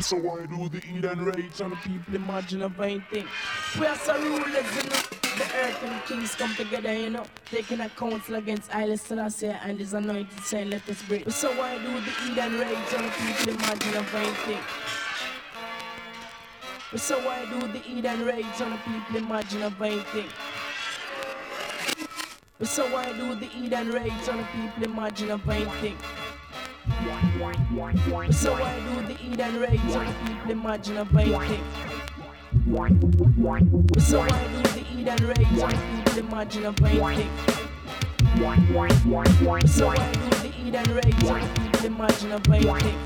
So why do the eat and rage and the people imagine a vain thing? We are so rulers in the, the earth and the kings come together, you know. Taking a counsel against Haile Selassie and his anointed saying, let us break. So why do the eat and rage and the people imagine a vain thing? So why do the eat and rage and the people imagine a vain thing? So why do the eat and rage and the people imagine a vain thing? So why do the eat and rage and the people imagine a? So why do the eat and rage and the people imagine a? So why do the eat and rage and the people imagine a vain thing?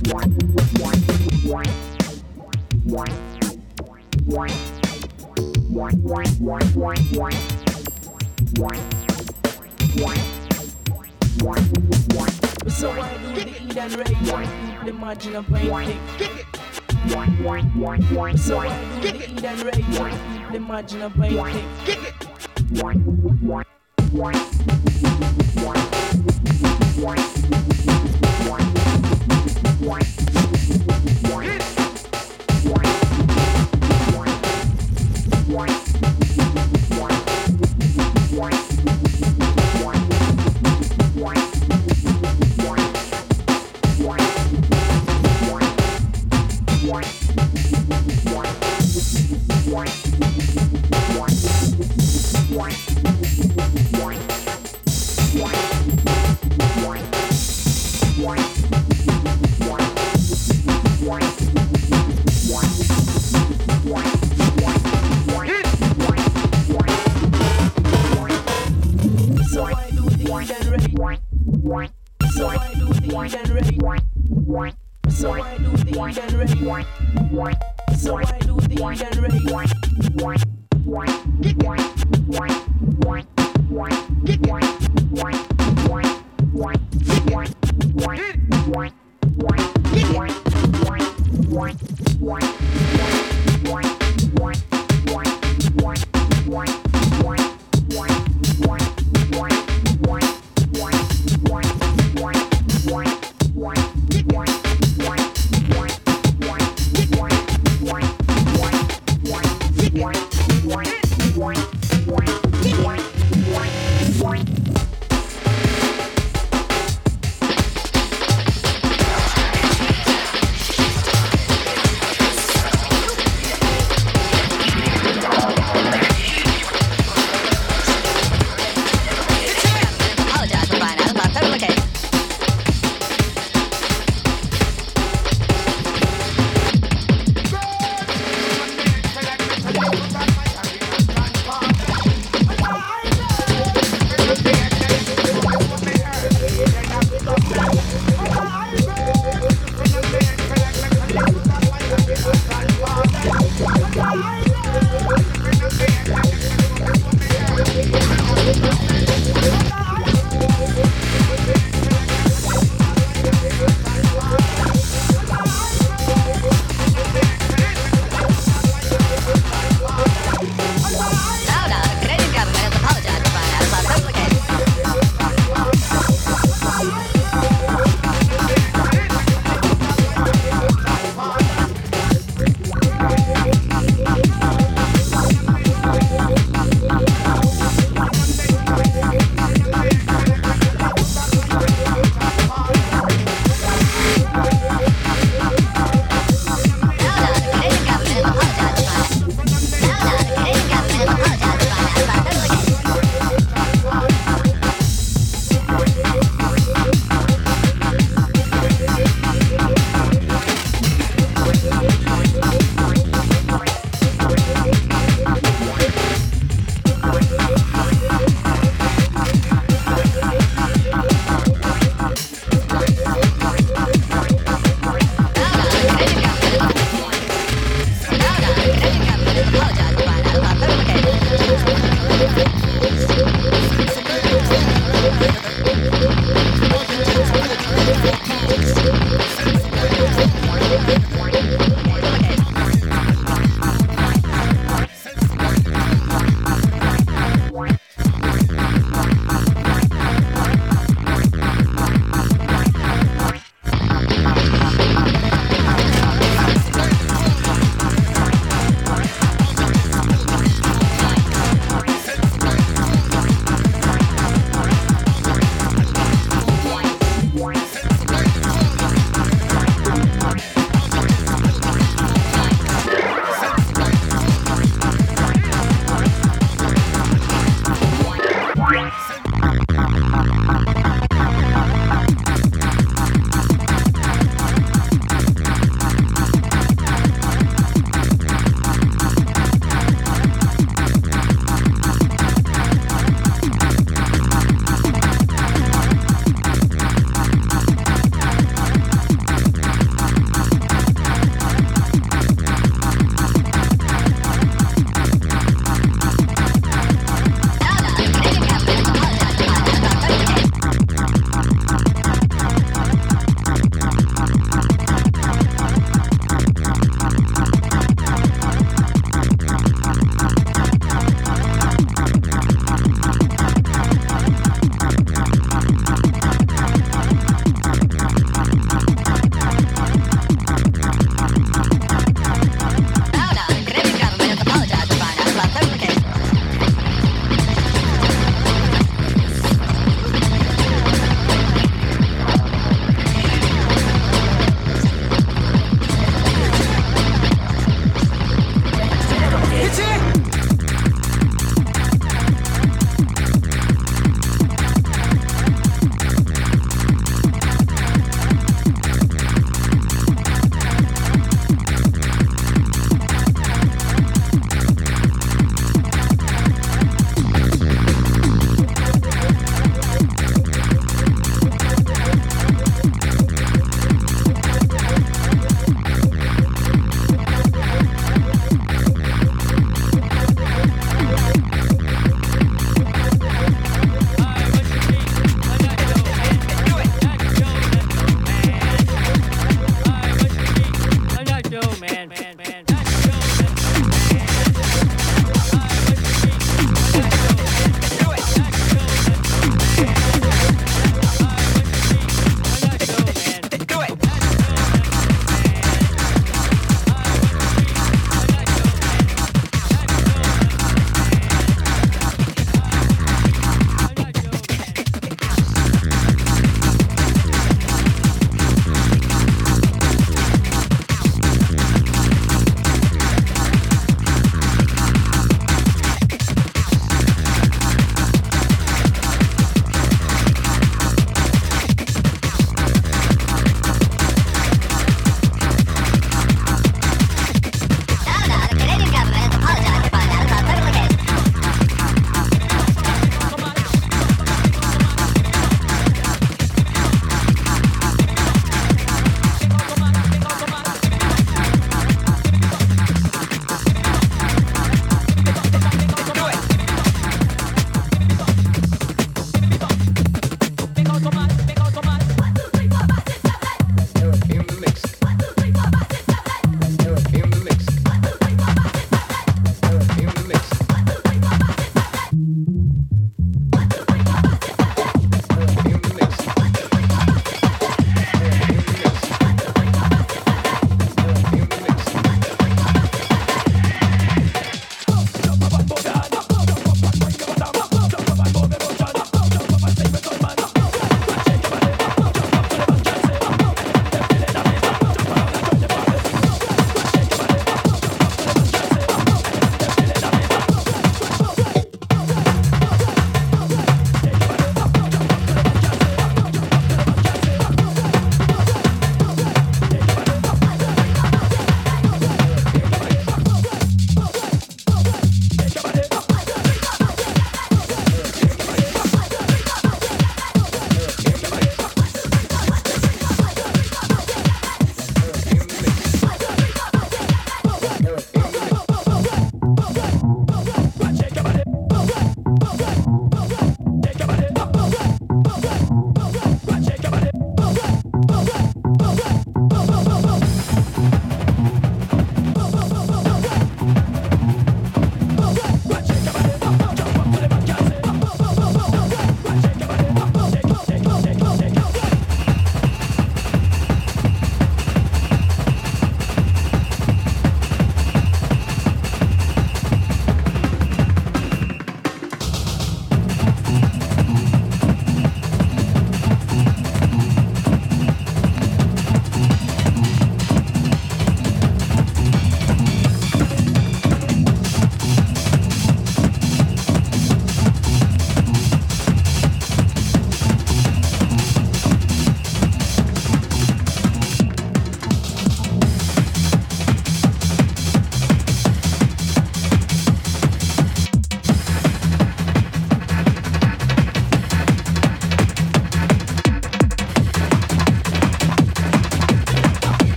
So why do the eat and rage the a vain thing? So why do the eat and rage the imagine a vain thing?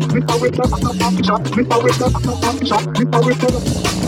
shot, flip a whip, flip a whip, flip a whip, flip a whip, flip a whip, flip a whip, flip